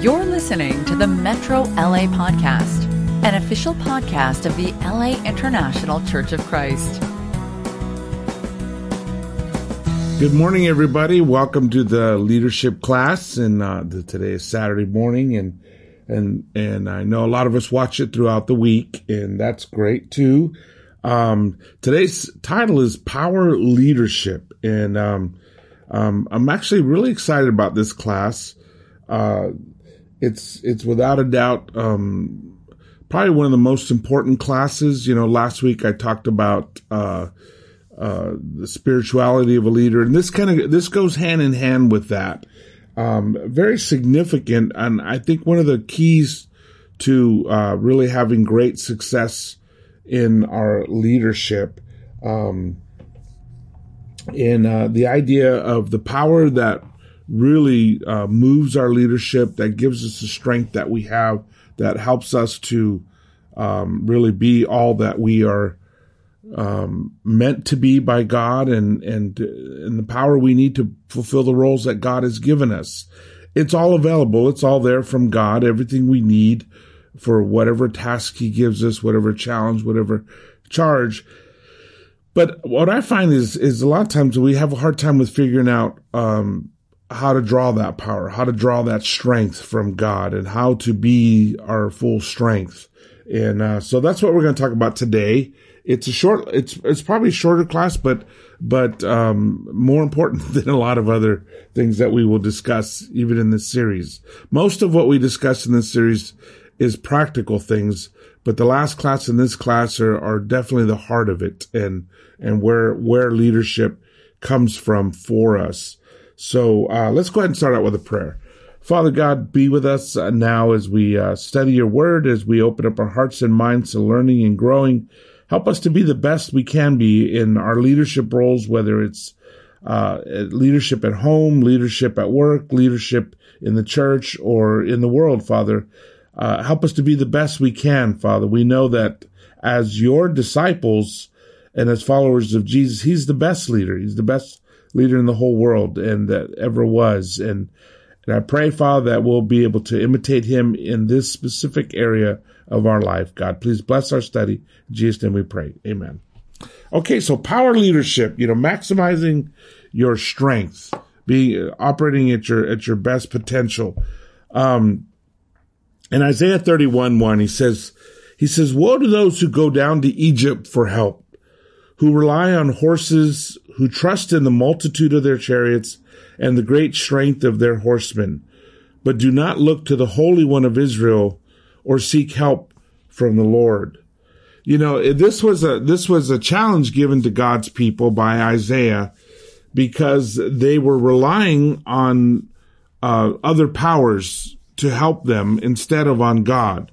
You're listening to the Metro LA Podcast, an official podcast of the LA International Church of Christ. Good morning, everybody. Welcome to the leadership class. And uh, the, today is Saturday morning, and and and I know a lot of us watch it throughout the week, and that's great too. Um, today's title is Power Leadership, and um, um, I'm actually really excited about this class. Uh, it's it's without a doubt um, probably one of the most important classes. You know, last week I talked about. Uh, uh, the spirituality of a leader, and this kind of this goes hand in hand with that. Um, very significant, and I think one of the keys to uh, really having great success in our leadership, um, in uh, the idea of the power that really uh, moves our leadership, that gives us the strength that we have, that helps us to um, really be all that we are um, meant to be by God and, and, and the power we need to fulfill the roles that God has given us. It's all available. It's all there from God. Everything we need for whatever task he gives us, whatever challenge, whatever charge. But what I find is, is a lot of times we have a hard time with figuring out, um, how to draw that power, how to draw that strength from God and how to be our full strength. And, uh, so that's what we're going to talk about today it's a short, it's, it's probably a shorter class, but, but, um, more important than a lot of other things that we will discuss even in this series. Most of what we discuss in this series is practical things, but the last class and this class are, are definitely the heart of it and, and where, where leadership comes from for us. So, uh, let's go ahead and start out with a prayer. Father God, be with us uh, now as we uh, study your word, as we open up our hearts and minds to learning and growing. Help us to be the best we can be in our leadership roles, whether it's uh, leadership at home, leadership at work, leadership in the church, or in the world, Father. Uh, help us to be the best we can, Father. We know that as your disciples and as followers of Jesus, He's the best leader. He's the best leader in the whole world and that ever was. And, and I pray, Father, that we'll be able to imitate Him in this specific area of our life. God, please bless our study. In Jesus' name we pray. Amen. Okay, so power leadership, you know, maximizing your strength, being operating at your at your best potential. Um in Isaiah 31 1, he says, he says, Woe to those who go down to Egypt for help, who rely on horses, who trust in the multitude of their chariots and the great strength of their horsemen, but do not look to the Holy One of Israel or seek help from the Lord. You know, this was a, this was a challenge given to God's people by Isaiah because they were relying on uh, other powers to help them instead of on God.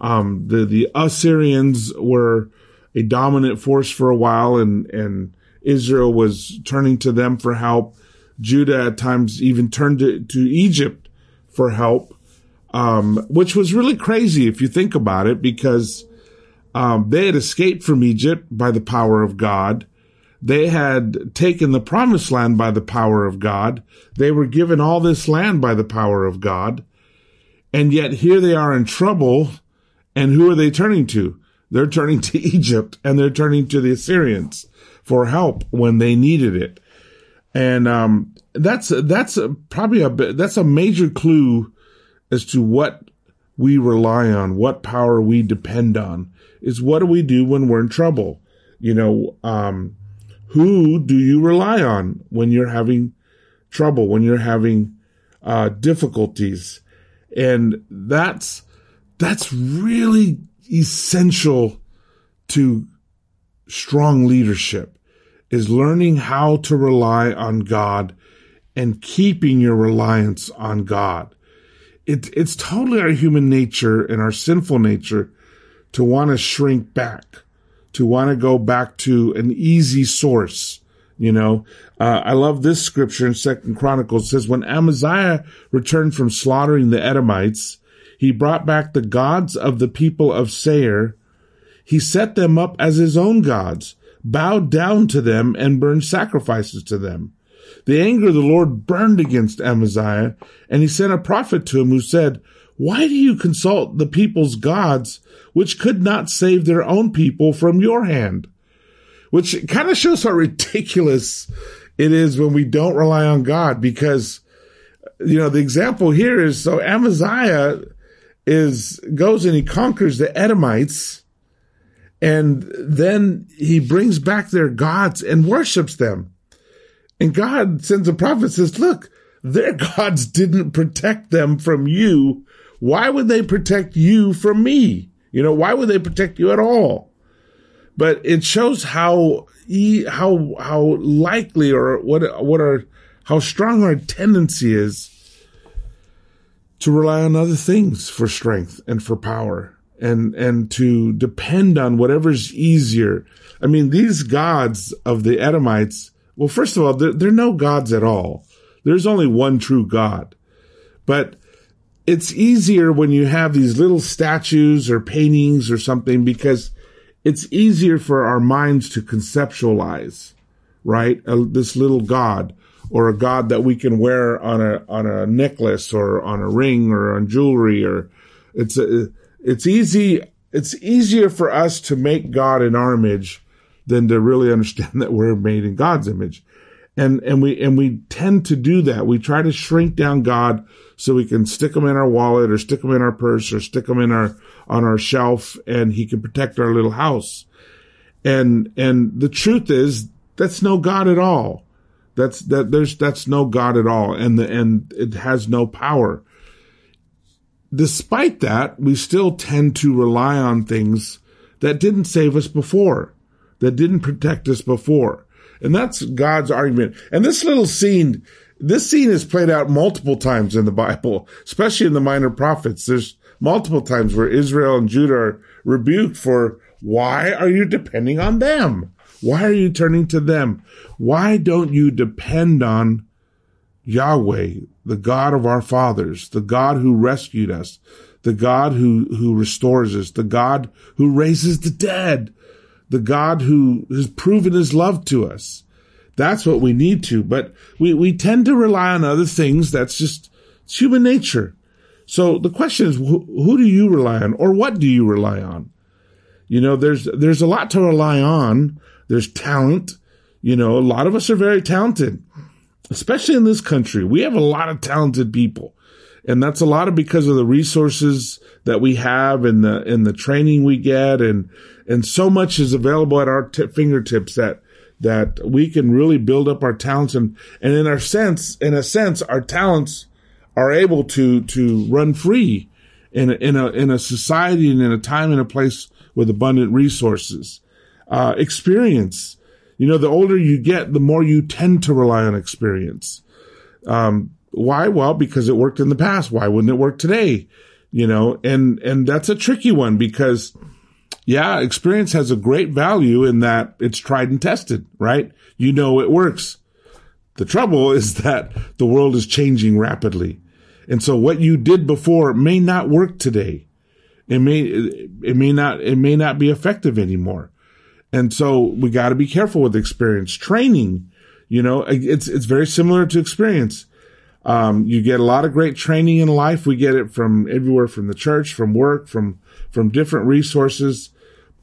Um, the, the Assyrians were a dominant force for a while and, and Israel was turning to them for help. Judah at times even turned to, to Egypt for help um, which was really crazy if you think about it, because um, they had escaped from Egypt by the power of God. They had taken the promised land by the power of God. They were given all this land by the power of God. And yet here they are in trouble. And who are they turning to? They're turning to Egypt and they're turning to the Assyrians for help when they needed it. And, um, that's, that's a, probably a, that's a major clue as to what we rely on, what power we depend on, is what do we do when we're in trouble? You know, um, who do you rely on when you're having trouble, when you're having uh, difficulties? And that's, that's really essential to strong leadership is learning how to rely on God and keeping your reliance on God it, it's totally our human nature and our sinful nature to want to shrink back, to want to go back to an easy source. You know, uh, I love this scripture in Second Chronicles. It says, when Amaziah returned from slaughtering the Edomites, he brought back the gods of the people of Seir. He set them up as his own gods, bowed down to them, and burned sacrifices to them. The anger of the Lord burned against Amaziah, and he sent a prophet to him who said, Why do you consult the people's gods, which could not save their own people from your hand? Which kind of shows how ridiculous it is when we don't rely on God because, you know, the example here is so Amaziah is, goes and he conquers the Edomites and then he brings back their gods and worships them. And God sends a prophet says, look, their gods didn't protect them from you. Why would they protect you from me? You know, why would they protect you at all? But it shows how how how likely or what what are how strong our tendency is to rely on other things for strength and for power and and to depend on whatever's easier. I mean, these gods of the Edomites well, first of all, there are no gods at all. There's only one true God. But it's easier when you have these little statues or paintings or something because it's easier for our minds to conceptualize, right? Uh, this little God or a God that we can wear on a, on a necklace or on a ring or on jewelry or it's a, it's easy. It's easier for us to make God in our image than to really understand that we're made in God's image. And, and we, and we tend to do that. We try to shrink down God so we can stick him in our wallet or stick him in our purse or stick him in our, on our shelf and he can protect our little house. And, and the truth is that's no God at all. That's, that there's, that's no God at all. And the, and it has no power. Despite that, we still tend to rely on things that didn't save us before that didn't protect us before. And that's God's argument. And this little scene, this scene is played out multiple times in the Bible, especially in the minor prophets. There's multiple times where Israel and Judah are rebuked for why are you depending on them? Why are you turning to them? Why don't you depend on Yahweh, the God of our fathers, the God who rescued us, the God who, who restores us, the God who raises the dead, the God who has proven his love to us. That's what we need to, but we, we tend to rely on other things. That's just, it's human nature. So the question is, who, who do you rely on or what do you rely on? You know, there's, there's a lot to rely on. There's talent. You know, a lot of us are very talented, especially in this country. We have a lot of talented people. And that's a lot of because of the resources that we have and the, and the training we get and, and so much is available at our t- fingertips that that we can really build up our talents and and in our sense in a sense our talents are able to to run free in a, in a in a society and in a time and a place with abundant resources uh, experience you know the older you get the more you tend to rely on experience um, why well because it worked in the past why wouldn't it work today you know and and that's a tricky one because yeah, experience has a great value in that it's tried and tested, right? You know it works. The trouble is that the world is changing rapidly. And so what you did before may not work today. It may, it may not, it may not be effective anymore. And so we got to be careful with experience training. You know, it's, it's very similar to experience. Um, you get a lot of great training in life. We get it from everywhere from the church, from work, from, from different resources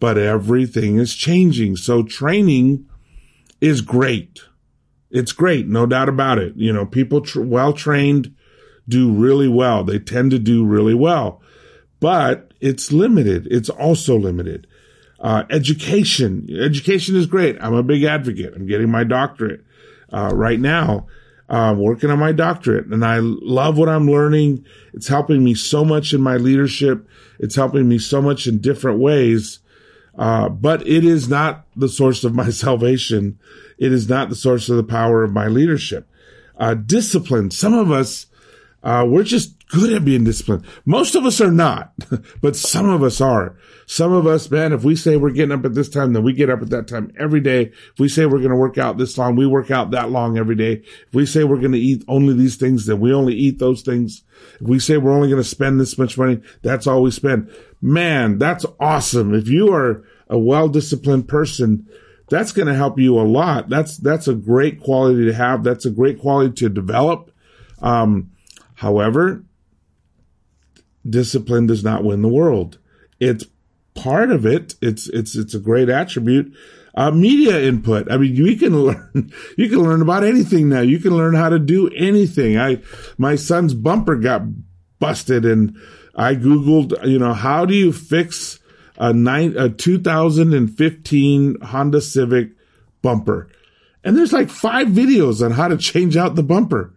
but everything is changing. So training is great. It's great. No doubt about it. You know, people tr- well trained do really well. They tend to do really well, but it's limited. It's also limited. Uh, education. Education is great. I'm a big advocate. I'm getting my doctorate, uh, right now. Uh, working on my doctorate and I love what I'm learning. It's helping me so much in my leadership. It's helping me so much in different ways. Uh, but it is not the source of my salvation. It is not the source of the power of my leadership. Uh, discipline. Some of us, uh, we're just good at being disciplined. Most of us are not, but some of us are. Some of us, man, if we say we're getting up at this time, then we get up at that time every day. If we say we're going to work out this long, we work out that long every day. If we say we're going to eat only these things, then we only eat those things. If we say we're only going to spend this much money, that's all we spend. Man, that's awesome. If you are a well-disciplined person, that's going to help you a lot. That's, that's a great quality to have. That's a great quality to develop. Um, however, discipline does not win the world. It's part of it. It's, it's, it's a great attribute. Uh, media input. I mean, you can learn, you can learn about anything now. You can learn how to do anything. I, my son's bumper got busted and I Googled, you know, how do you fix a nine, a 2015 Honda Civic bumper? And there's like five videos on how to change out the bumper.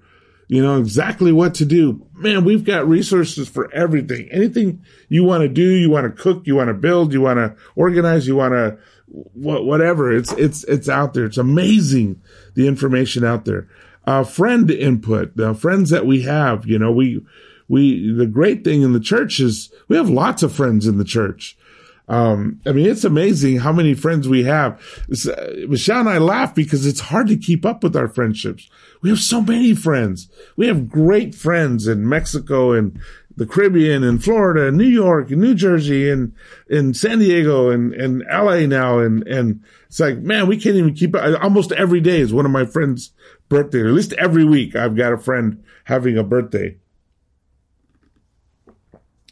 You know exactly what to do. Man, we've got resources for everything. Anything you want to do, you want to cook, you want to build, you want to organize, you want to whatever. It's, it's, it's out there. It's amazing the information out there. Uh, friend input, the friends that we have, you know, we, we, the great thing in the church is we have lots of friends in the church. Um, I mean, it's amazing how many friends we have. Uh, Michelle and I laugh because it's hard to keep up with our friendships. We have so many friends. We have great friends in Mexico and the Caribbean and Florida and New York and New Jersey and in San Diego and, and LA now. And, and it's like, man, we can't even keep up. Almost every day is one of my friends' birthday. At least every week I've got a friend having a birthday.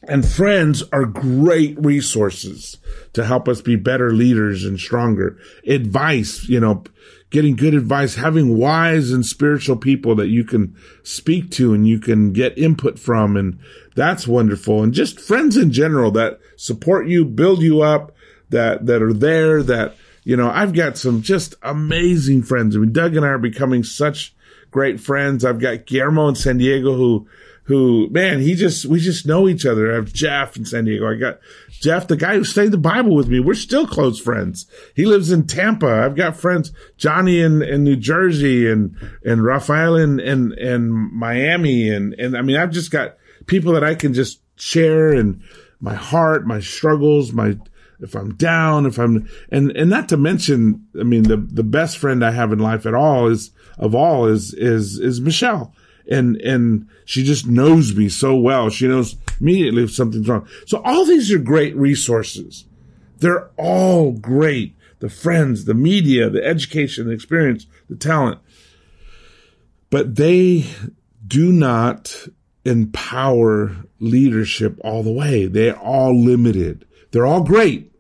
And friends are great resources to help us be better leaders and stronger. Advice, you know, getting good advice, having wise and spiritual people that you can speak to and you can get input from. And that's wonderful. And just friends in general that support you, build you up, that, that are there, that, you know, I've got some just amazing friends. I mean, Doug and I are becoming such great friends. I've got Guillermo in San Diego who, who, man, he just, we just know each other. I have Jeff in San Diego. I got Jeff, the guy who studied the Bible with me. We're still close friends. He lives in Tampa. I've got friends, Johnny in, in New Jersey and, and Rafael in, in, in Miami. And, and I mean, I've just got people that I can just share and my heart, my struggles, my, if I'm down, if I'm, and, and not to mention, I mean, the, the best friend I have in life at all is, of all is, is, is Michelle and and she just knows me so well. She knows immediately if something's wrong. So all these are great resources. They're all great. The friends, the media, the education, the experience, the talent. But they do not empower leadership all the way. They're all limited. They're all great.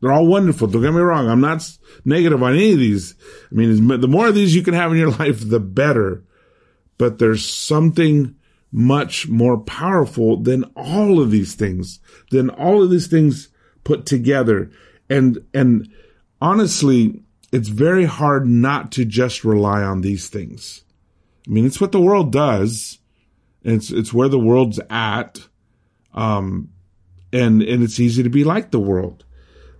They're all wonderful. Don't get me wrong. I'm not negative on any of these. I mean, the more of these you can have in your life, the better but there's something much more powerful than all of these things, than all of these things put together. And, and honestly, it's very hard not to just rely on these things. I mean, it's what the world does. It's, it's where the world's at. Um, and, and it's easy to be like the world.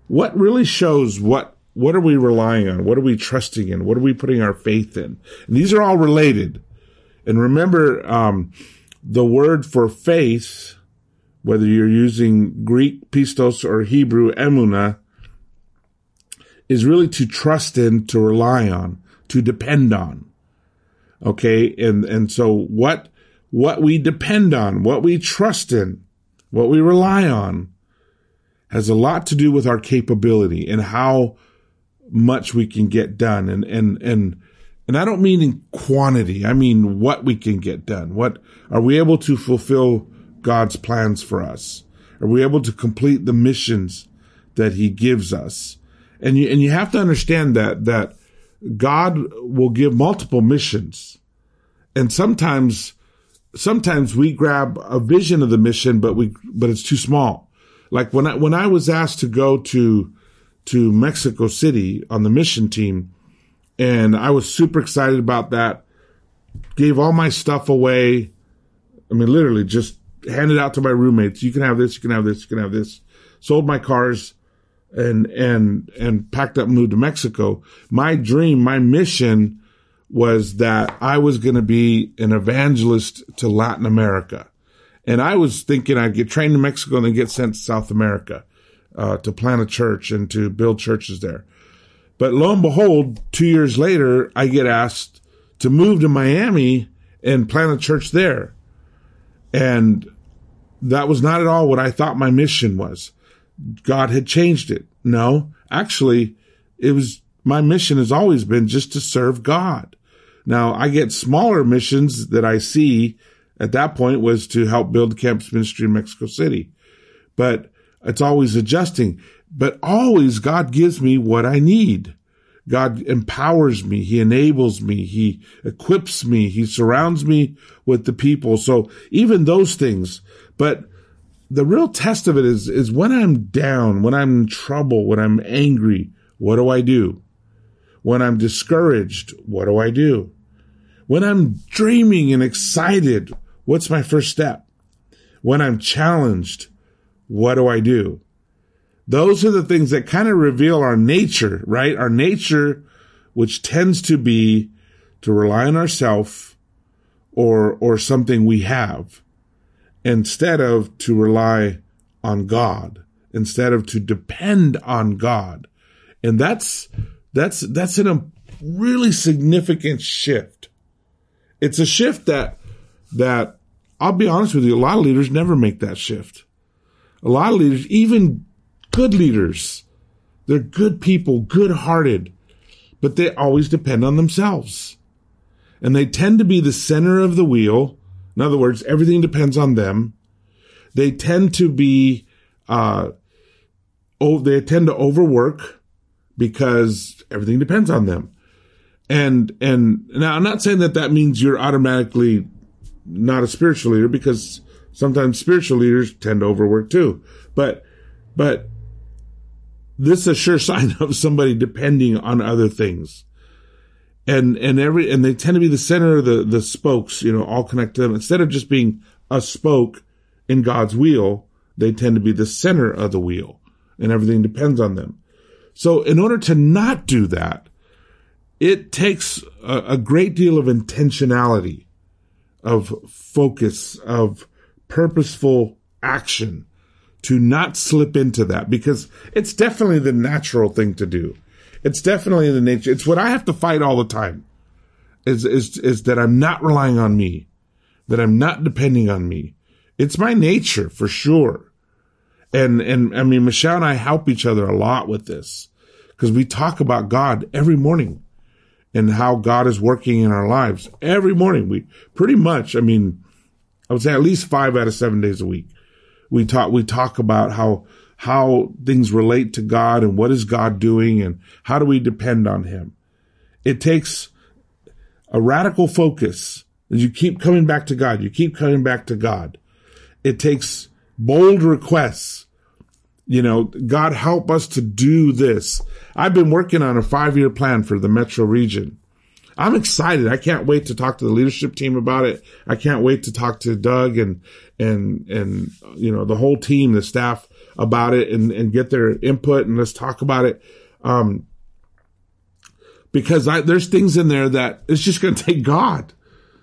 What really shows what, what are we relying on? What are we trusting in? What are we putting our faith in? And these are all related. And remember, um, the word for faith, whether you're using Greek pistos or Hebrew emuna, is really to trust in, to rely on, to depend on. Okay. And, and so what, what we depend on, what we trust in, what we rely on has a lot to do with our capability and how much we can get done. And, and, and and I don't mean in quantity. I mean what we can get done. What are we able to fulfill God's plans for us? Are we able to complete the missions that he gives us? And you, and you have to understand that, that God will give multiple missions. And sometimes, sometimes we grab a vision of the mission, but we, but it's too small. Like when I, when I was asked to go to, to Mexico City on the mission team, and I was super excited about that. Gave all my stuff away. I mean, literally just handed out to my roommates. You can have this. You can have this. You can have this. Sold my cars and, and, and packed up and moved to Mexico. My dream, my mission was that I was going to be an evangelist to Latin America. And I was thinking I'd get trained in Mexico and then get sent to South America, uh, to plant a church and to build churches there. But lo and behold, two years later, I get asked to move to Miami and plant a church there. And that was not at all what I thought my mission was. God had changed it. No, actually, it was my mission has always been just to serve God. Now I get smaller missions that I see at that point was to help build campus ministry in Mexico City. But it's always adjusting, but always God gives me what I need. God empowers me. He enables me. He equips me. He surrounds me with the people. So even those things, but the real test of it is, is when I'm down, when I'm in trouble, when I'm angry, what do I do? When I'm discouraged, what do I do? When I'm dreaming and excited, what's my first step? When I'm challenged, what do I do? Those are the things that kind of reveal our nature, right? Our nature, which tends to be to rely on ourselves or, or something we have instead of to rely on God, instead of to depend on God. And that's, that's, that's a really significant shift. It's a shift that, that I'll be honest with you, a lot of leaders never make that shift. A lot of leaders, even good leaders. They're good people, good hearted, but they always depend on themselves. And they tend to be the center of the wheel. In other words, everything depends on them. They tend to be, uh, oh, they tend to overwork because everything depends on them. And, and now I'm not saying that that means you're automatically not a spiritual leader because sometimes spiritual leaders tend to overwork too. But, but this is a sure sign of somebody depending on other things. And, and every, and they tend to be the center of the, the spokes, you know, all connect to them. Instead of just being a spoke in God's wheel, they tend to be the center of the wheel and everything depends on them. So in order to not do that, it takes a, a great deal of intentionality, of focus, of purposeful action to not slip into that because it's definitely the natural thing to do. It's definitely in the nature. It's what I have to fight all the time is, is, is that I'm not relying on me, that I'm not depending on me. It's my nature for sure. And, and I mean, Michelle and I help each other a lot with this because we talk about God every morning and how God is working in our lives every morning. We pretty much, I mean, I would say at least five out of seven days a week we talk, we talk about how, how things relate to God and what is God doing and how do we depend on him. It takes a radical focus as you keep coming back to God. You keep coming back to God. It takes bold requests. You know, God help us to do this. I've been working on a five year plan for the metro region. I'm excited. I can't wait to talk to the leadership team about it. I can't wait to talk to Doug and, and, and, you know, the whole team, the staff about it and, and get their input and let's talk about it. Um, because I, there's things in there that it's just going to take God.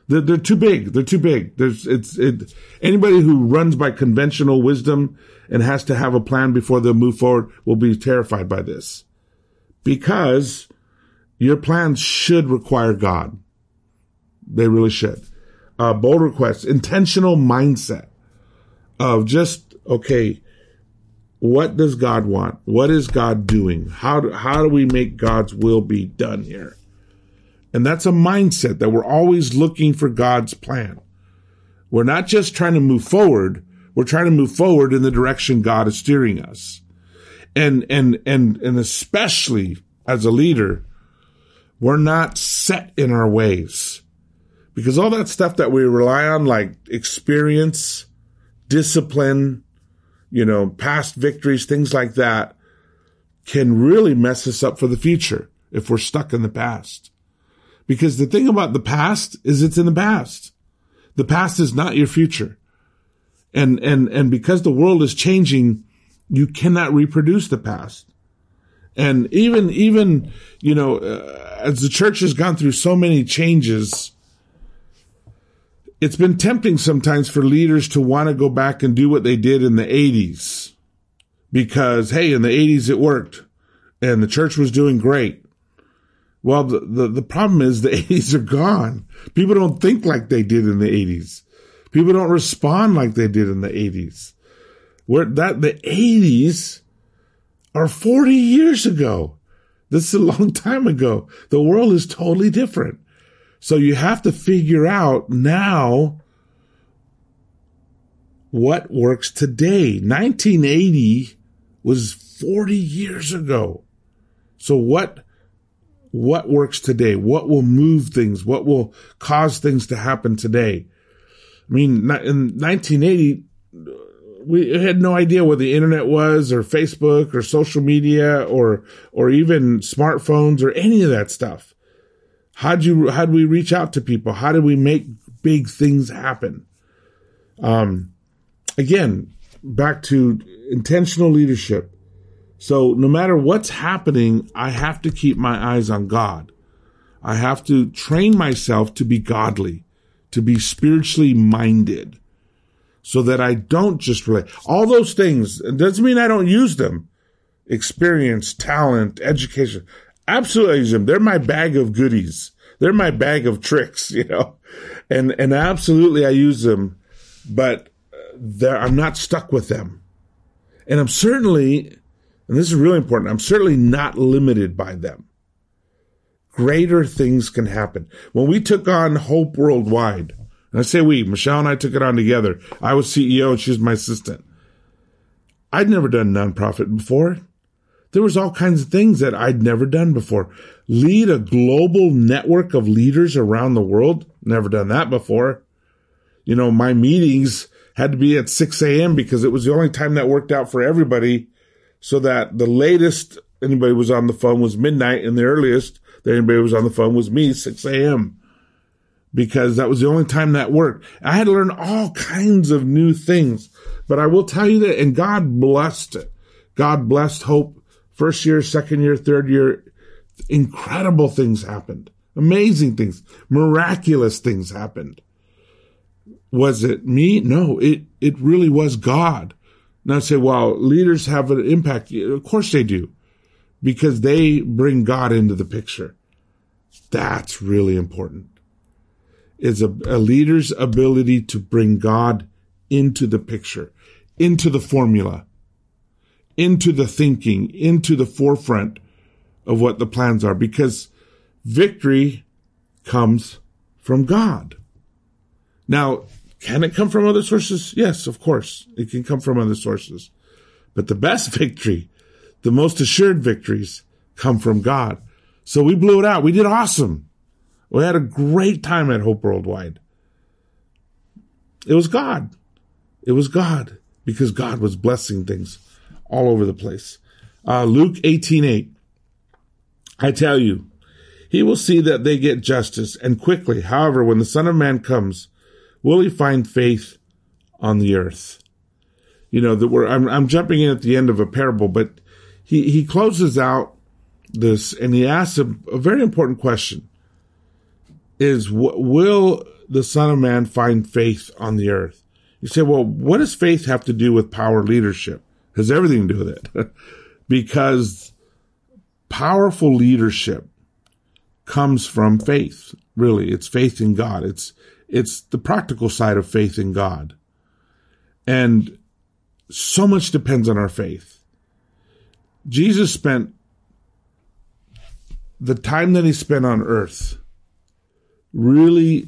They're, they're, too big. They're too big. There's, it's, it, anybody who runs by conventional wisdom and has to have a plan before they move forward will be terrified by this because your plans should require God. They really should. Uh, bold requests, intentional mindset of just, okay, what does God want? What is God doing? How do, how do we make God's will be done here? And that's a mindset that we're always looking for God's plan. We're not just trying to move forward. We're trying to move forward in the direction God is steering us. And, and, and, and especially as a leader, we're not set in our ways. Because all that stuff that we rely on, like experience, discipline, you know, past victories, things like that, can really mess us up for the future if we're stuck in the past. Because the thing about the past is it's in the past. The past is not your future. And, and, and because the world is changing, you cannot reproduce the past. And even, even, you know, uh, as the church has gone through so many changes, it's been tempting sometimes for leaders to want to go back and do what they did in the 80s. Because, hey, in the 80s it worked and the church was doing great. Well, the, the, the problem is the 80s are gone. People don't think like they did in the 80s. People don't respond like they did in the 80s. Where that, the 80s are 40 years ago. This is a long time ago. The world is totally different. So you have to figure out now what works today. 1980 was 40 years ago. So what what works today? What will move things? What will cause things to happen today? I mean, in 1980, we had no idea what the internet was or Facebook or social media or, or even smartphones or any of that stuff. How'd you, how'd we reach out to people? How did we make big things happen? Um, again, back to intentional leadership. So no matter what's happening, I have to keep my eyes on God. I have to train myself to be godly, to be spiritually minded so that I don't just relate. All those things, doesn't mean I don't use them. Experience, talent, education. Absolutely use them. They're my bag of goodies. They're my bag of tricks, you know, and, and absolutely I use them, but uh, I'm not stuck with them. And I'm certainly and this is really important, I'm certainly not limited by them. Greater things can happen. When we took on Hope Worldwide, and I say we, Michelle and I took it on together. I was CEO and she was my assistant. I'd never done nonprofit before. There was all kinds of things that I'd never done before. Lead a global network of leaders around the world. Never done that before. You know, my meetings had to be at 6 a.m. because it was the only time that worked out for everybody so that the latest anybody was on the phone was midnight and the earliest that anybody was on the phone was me, 6 a.m. Because that was the only time that worked. I had to learn all kinds of new things, but I will tell you that, and God blessed it. God blessed hope. First year, second year, third year, incredible things happened. Amazing things, miraculous things happened. Was it me? No, it, it really was God now say, well, leaders have an impact. Of course they do because they bring God into the picture. That's really important. Is a, a leader's ability to bring God into the picture, into the formula, into the thinking, into the forefront of what the plans are because victory comes from God. Now, can it come from other sources? Yes, of course. It can come from other sources. But the best victory, the most assured victories come from God. So we blew it out. We did awesome. We had a great time at Hope Worldwide. It was God. It was God because God was blessing things all over the place. Uh, Luke 18, 8. I tell you, he will see that they get justice and quickly. However, when the Son of Man comes, Will he find faith on the earth? You know, that we're, I'm, I'm jumping in at the end of a parable, but he, he closes out this and he asks a, a very important question is will the son of man find faith on the earth? You say, well, what does faith have to do with power leadership? It has everything to do with it because powerful leadership comes from faith. Really, it's faith in God. It's, it's the practical side of faith in God. And so much depends on our faith. Jesus spent the time that he spent on earth, really,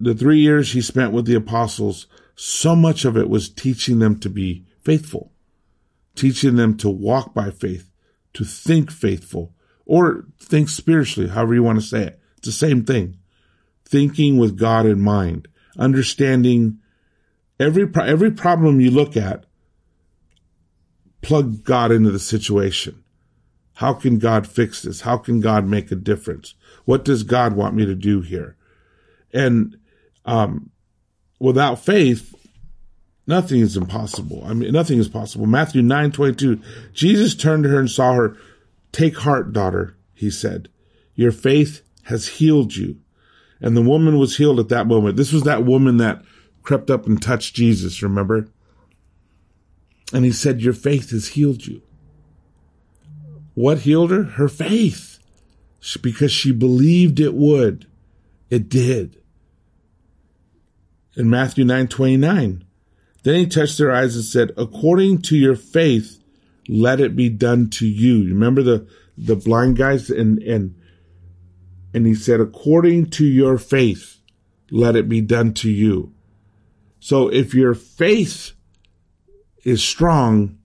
the three years he spent with the apostles, so much of it was teaching them to be faithful, teaching them to walk by faith, to think faithful, or think spiritually, however you want to say it. It's the same thing thinking with God in mind, understanding every, every problem you look at, plug God into the situation. How can God fix this? How can God make a difference? What does God want me to do here? And, um, without faith, nothing is impossible. I mean, nothing is possible. Matthew 9, 22, Jesus turned to her and saw her. Take heart, daughter, he said. Your faith has healed you and the woman was healed at that moment. This was that woman that crept up and touched Jesus, remember? And he said, Your faith has healed you. What healed her? Her faith. Because she believed it would. It did. In Matthew 9 29, then he touched their eyes and said, According to your faith, let it be done to you. Remember the, the blind guys and, and, and he said, according to your faith, let it be done to you. So if your faith is strong,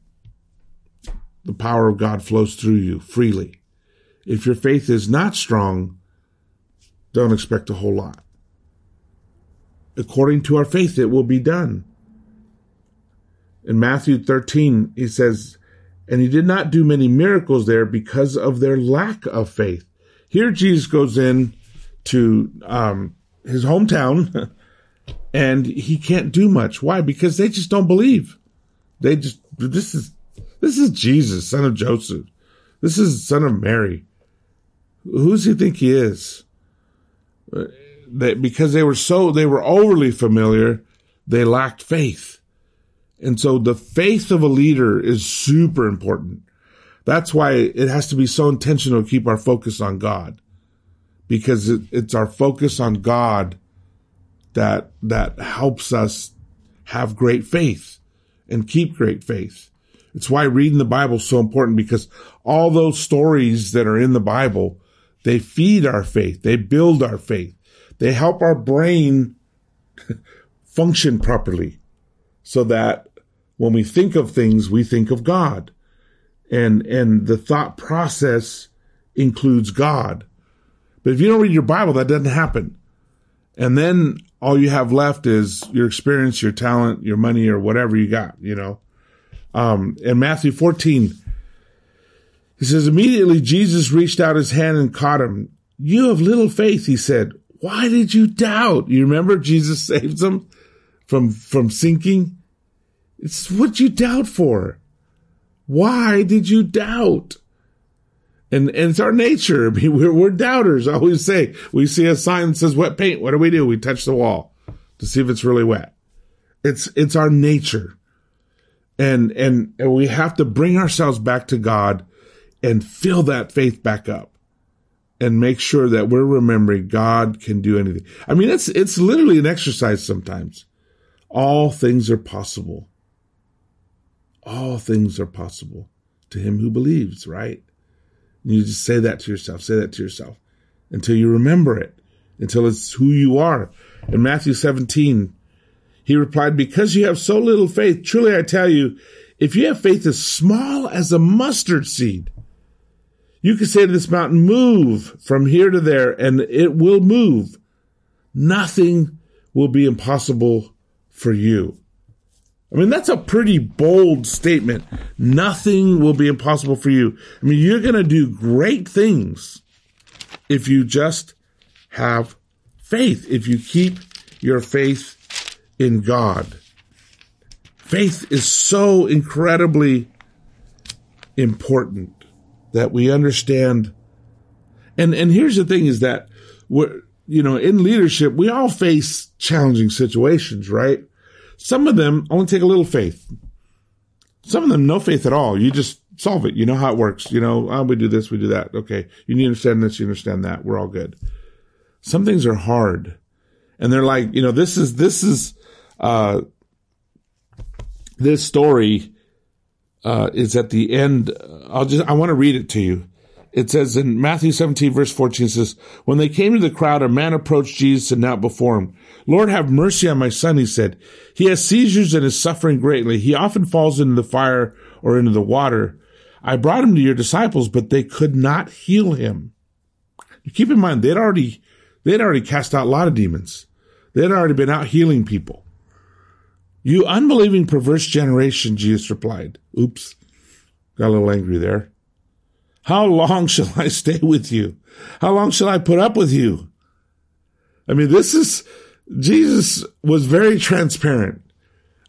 the power of God flows through you freely. If your faith is not strong, don't expect a whole lot. According to our faith, it will be done. In Matthew 13, he says, and he did not do many miracles there because of their lack of faith. Here Jesus goes in to um, his hometown and he can't do much. Why? Because they just don't believe. They just, this is, this is Jesus, son of Joseph. This is son of Mary. Who does he think he is? Because they were so, they were overly familiar, they lacked faith. And so the faith of a leader is super important. That's why it has to be so intentional to keep our focus on God because it, it's our focus on God that, that helps us have great faith and keep great faith. It's why reading the Bible is so important because all those stories that are in the Bible, they feed our faith. They build our faith. They help our brain function properly so that when we think of things, we think of God. And, and the thought process includes God. But if you don't read your Bible, that doesn't happen. And then all you have left is your experience, your talent, your money, or whatever you got, you know. Um, in Matthew 14, he says, immediately Jesus reached out his hand and caught him. You have little faith, he said. Why did you doubt? You remember Jesus saves them from, from sinking? It's what you doubt for. Why did you doubt? And, and it's our nature. I mean, we're, we're doubters. I always say, we see a sign that says wet paint. What do we do? We touch the wall to see if it's really wet. It's, it's our nature. And, and, and we have to bring ourselves back to God and fill that faith back up and make sure that we're remembering God can do anything. I mean, it's, it's literally an exercise sometimes. All things are possible. All things are possible to him who believes, right? And You just say that to yourself, say that to yourself until you remember it, until it's who you are. In Matthew 17, he replied, because you have so little faith, truly I tell you, if you have faith as small as a mustard seed, you can say to this mountain, move from here to there, and it will move. Nothing will be impossible for you. I mean, that's a pretty bold statement. Nothing will be impossible for you. I mean, you're going to do great things if you just have faith, if you keep your faith in God. Faith is so incredibly important that we understand. And, and here's the thing is that we're, you know, in leadership, we all face challenging situations, right? Some of them only take a little faith. Some of them no faith at all. You just solve it. You know how it works. You know, oh, we do this, we do that. Okay. You need to understand this, you understand that. We're all good. Some things are hard. And they're like, you know, this is, this is, uh, this story, uh, is at the end. I'll just, I want to read it to you. It says in Matthew 17 verse 14 says, when they came to the crowd, a man approached Jesus and knelt before him. Lord, have mercy on my son, he said. He has seizures and is suffering greatly. He often falls into the fire or into the water. I brought him to your disciples, but they could not heal him. Keep in mind, they'd already, they'd already cast out a lot of demons. They'd already been out healing people. You unbelieving perverse generation, Jesus replied. Oops. Got a little angry there. How long shall I stay with you? How long shall I put up with you? I mean, this is, Jesus was very transparent.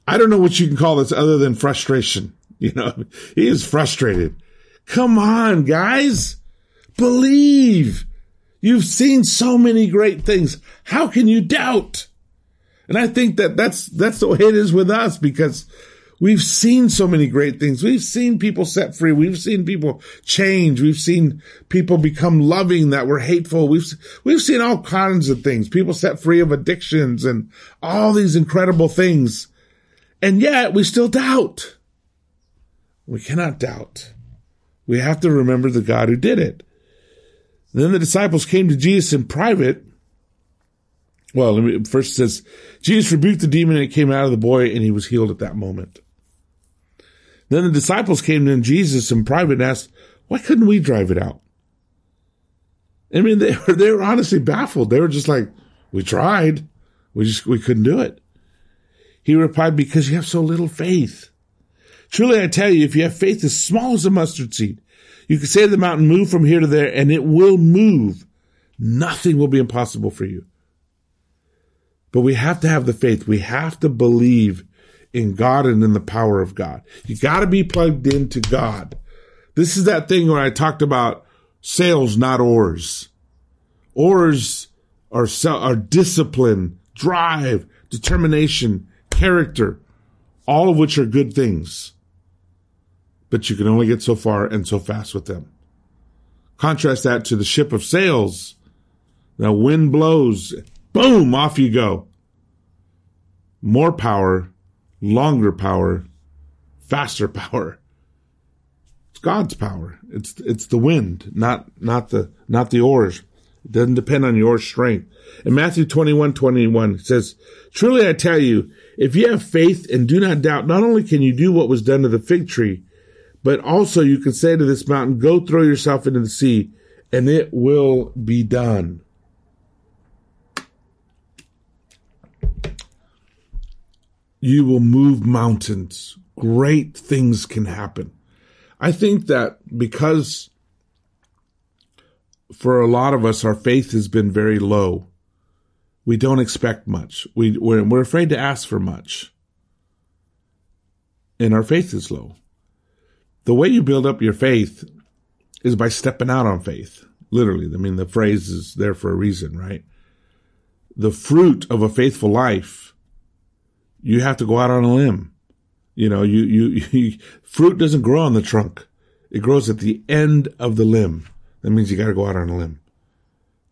I don't know what you can call this other than frustration. You know, he is frustrated. Come on, guys. Believe. You've seen so many great things. How can you doubt? And I think that that's, that's the way it is with us because We've seen so many great things. We've seen people set free. We've seen people change. We've seen people become loving that were hateful. We've, we've seen all kinds of things. People set free of addictions and all these incredible things. And yet we still doubt. We cannot doubt. We have to remember the God who did it. Then the disciples came to Jesus in private. Well, first it says, Jesus rebuked the demon and it came out of the boy and he was healed at that moment. Then the disciples came to Jesus in private and asked, why couldn't we drive it out? I mean, they were, they were honestly baffled. They were just like, we tried. We just, we couldn't do it. He replied, because you have so little faith. Truly, I tell you, if you have faith as small as a mustard seed, you can say to the mountain, move from here to there, and it will move. Nothing will be impossible for you. But we have to have the faith. We have to believe in God and in the power of God. You got to be plugged into God. This is that thing where I talked about sails, not oars. Oars are, are discipline, drive, determination, character, all of which are good things. But you can only get so far and so fast with them. Contrast that to the ship of sails. The wind blows, boom, off you go. More power, longer power, faster power. It's God's power. It's it's the wind, not not the not the oars. It doesn't depend on your strength. In Matthew 21, 21, it says, Truly I tell you, if you have faith and do not doubt, not only can you do what was done to the fig tree, but also you can say to this mountain, go throw yourself into the sea, and it will be done. You will move mountains. Great things can happen. I think that because for a lot of us, our faith has been very low. We don't expect much. We, we're, we're afraid to ask for much. And our faith is low. The way you build up your faith is by stepping out on faith. Literally. I mean, the phrase is there for a reason, right? The fruit of a faithful life, you have to go out on a limb. You know, you, you, you fruit doesn't grow on the trunk. It grows at the end of the limb. That means you got to go out on a limb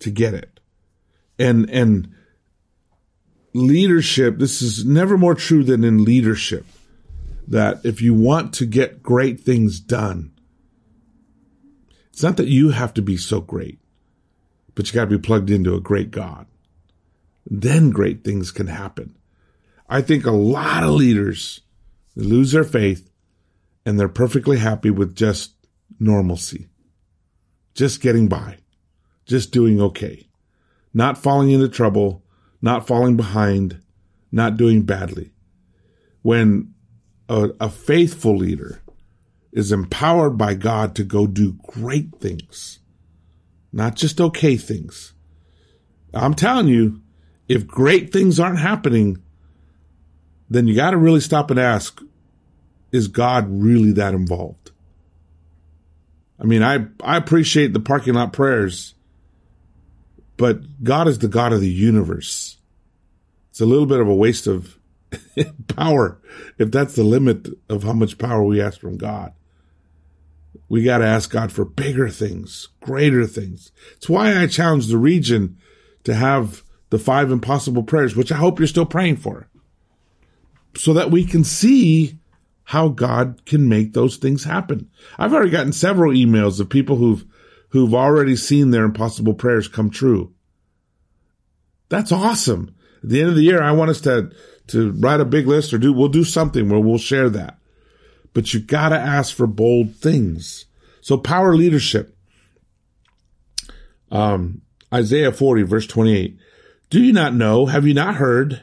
to get it. And, and leadership, this is never more true than in leadership, that if you want to get great things done, it's not that you have to be so great, but you got to be plugged into a great God. Then great things can happen. I think a lot of leaders lose their faith and they're perfectly happy with just normalcy just getting by, just doing okay, not falling into trouble, not falling behind, not doing badly. When a, a faithful leader is empowered by God to go do great things, not just okay things. I'm telling you, if great things aren't happening, then you got to really stop and ask, is God really that involved? I mean, I, I appreciate the parking lot prayers, but God is the God of the universe. It's a little bit of a waste of power if that's the limit of how much power we ask from God. We got to ask God for bigger things, greater things. It's why I challenge the region to have the five impossible prayers, which I hope you're still praying for, so that we can see how God can make those things happen. I've already gotten several emails of people who've, who've already seen their impossible prayers come true. That's awesome. At the end of the year, I want us to, to write a big list or do, we'll do something where we'll share that. But you gotta ask for bold things. So power leadership. Um, Isaiah 40 verse 28. Do you not know? Have you not heard?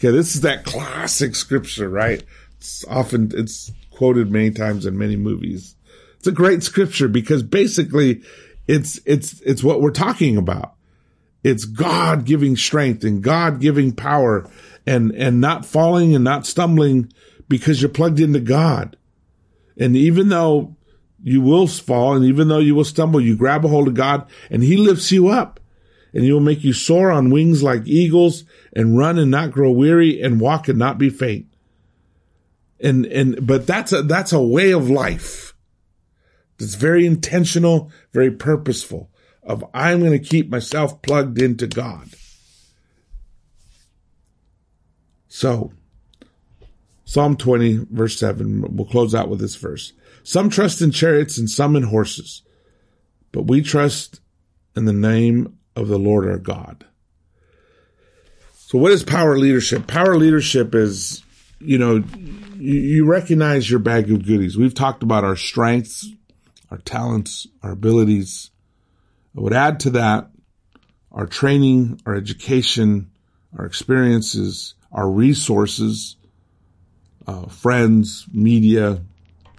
Okay, this is that classic scripture, right? It's often, it's quoted many times in many movies. It's a great scripture because basically it's, it's, it's what we're talking about. It's God giving strength and God giving power and, and not falling and not stumbling because you're plugged into God. And even though You will fall, and even though you will stumble, you grab a hold of God, and He lifts you up. And He will make you soar on wings like eagles, and run and not grow weary, and walk and not be faint. And and but that's a that's a way of life. It's very intentional, very purposeful. Of I'm going to keep myself plugged into God. So, Psalm 20, verse 7, we'll close out with this verse. Some trust in chariots and some in horses, but we trust in the name of the Lord our God. So what is power leadership? Power leadership is, you know, you, recognize your bag of goodies. We've talked about our strengths, our talents, our abilities. I would add to that our training, our education, our experiences, our resources, uh, friends, media,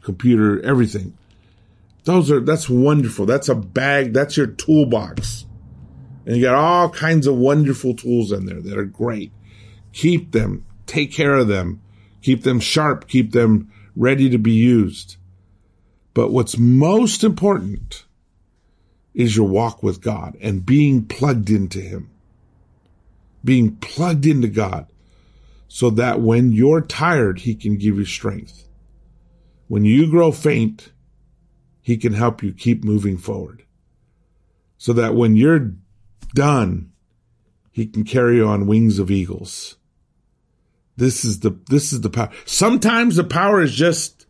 computer, everything. Those are, that's wonderful. That's a bag. That's your toolbox. And you got all kinds of wonderful tools in there that are great. Keep them, take care of them, keep them sharp, keep them ready to be used. But what's most important is your walk with God and being plugged into Him. Being plugged into God so that when you're tired, he can give you strength. When you grow faint, he can help you keep moving forward. So that when you're done, he can carry on wings of eagles. This is the, this is the power. Sometimes the power is just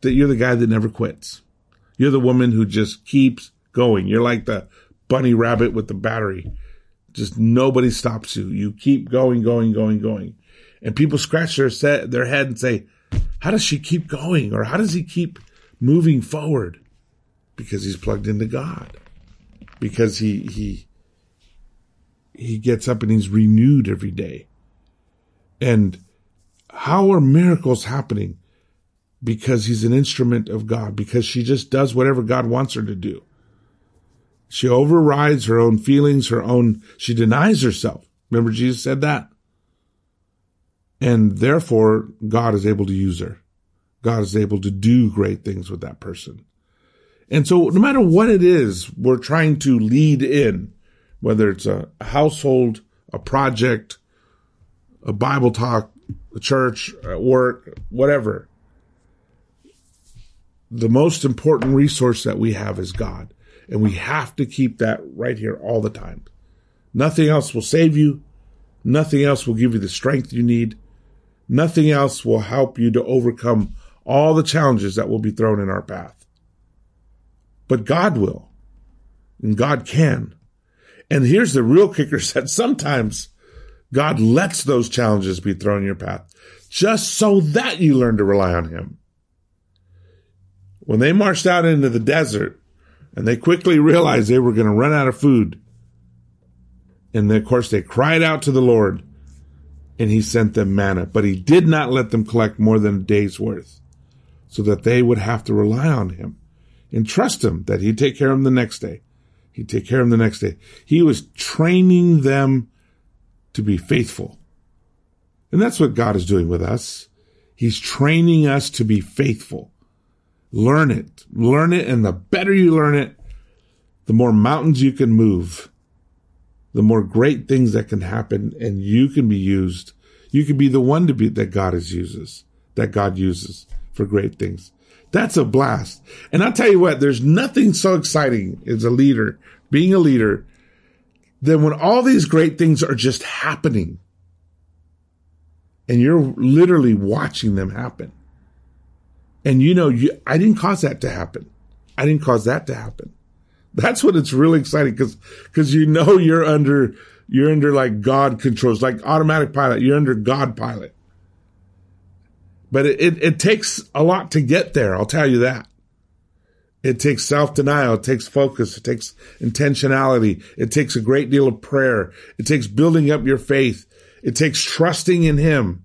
that you're the guy that never quits. You're the woman who just keeps going. You're like the bunny rabbit with the battery. Just nobody stops you. You keep going, going, going, going. And people scratch their, set, their head and say, how does she keep going? Or how does he keep moving forward? Because he's plugged into God. Because he, he, he gets up and he's renewed every day. And how are miracles happening? Because he's an instrument of God, because she just does whatever God wants her to do. She overrides her own feelings, her own, she denies herself. Remember Jesus said that? And therefore, God is able to use her. God is able to do great things with that person. And so no matter what it is, we're trying to lead in, whether it's a household, a project, a Bible talk, a church, at work, whatever. The most important resource that we have is God. And we have to keep that right here all the time. Nothing else will save you. Nothing else will give you the strength you need. Nothing else will help you to overcome all the challenges that will be thrown in our path. But God will. And God can. And here's the real kicker that sometimes God lets those challenges be thrown in your path just so that you learn to rely on Him. When they marched out into the desert and they quickly realized they were going to run out of food. And then, of course, they cried out to the Lord and he sent them manna, but he did not let them collect more than a day's worth so that they would have to rely on him and trust him that he'd take care of them the next day. He'd take care of them the next day. He was training them to be faithful. And that's what God is doing with us. He's training us to be faithful. Learn it. Learn it. And the better you learn it, the more mountains you can move the more great things that can happen and you can be used. You can be the one to be that God is uses, that God uses for great things. That's a blast. And I'll tell you what, there's nothing so exciting as a leader, being a leader, than when all these great things are just happening. And you're literally watching them happen. And you know, you, I didn't cause that to happen. I didn't cause that to happen. That's what it's really exciting because, because you know you're under, you're under like God controls, like automatic pilot. You're under God pilot. But it, it, it takes a lot to get there. I'll tell you that. It takes self denial. It takes focus. It takes intentionality. It takes a great deal of prayer. It takes building up your faith. It takes trusting in Him.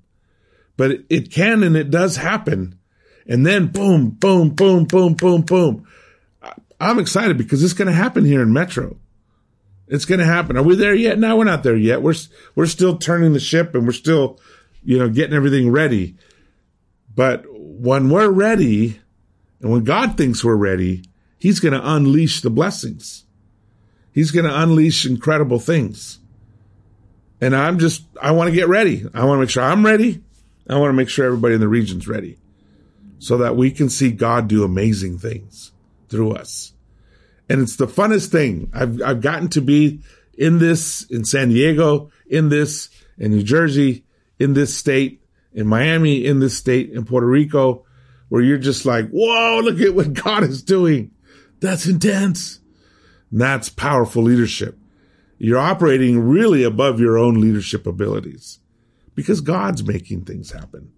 But it, it can and it does happen. And then boom, boom, boom, boom, boom, boom. I'm excited because it's going to happen here in Metro. It's going to happen. Are we there yet? No, we're not there yet. We're, we're still turning the ship and we're still, you know, getting everything ready. But when we're ready And when God thinks we're ready, he's going to unleash the blessings. He's going to unleash incredible things. And I'm just, I want to get ready. I want to make sure I'm ready. I want to make sure everybody in the region's ready so that we can see God do amazing things through us. And it's the funnest thing. I've, I've gotten to be in this in San Diego, in this in New Jersey, in this state, in Miami, in this state, in Puerto Rico, where you're just like, whoa, look at what God is doing. That's intense. And that's powerful leadership. You're operating really above your own leadership abilities because God's making things happen.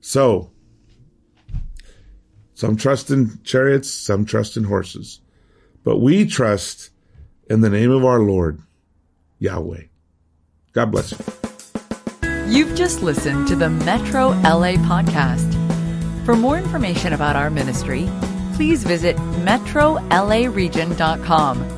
So, some trust in chariots, some trust in horses, but we trust in the name of our Lord, Yahweh. God bless you. You've just listened to the Metro LA podcast. For more information about our ministry, please visit metrolaregion.com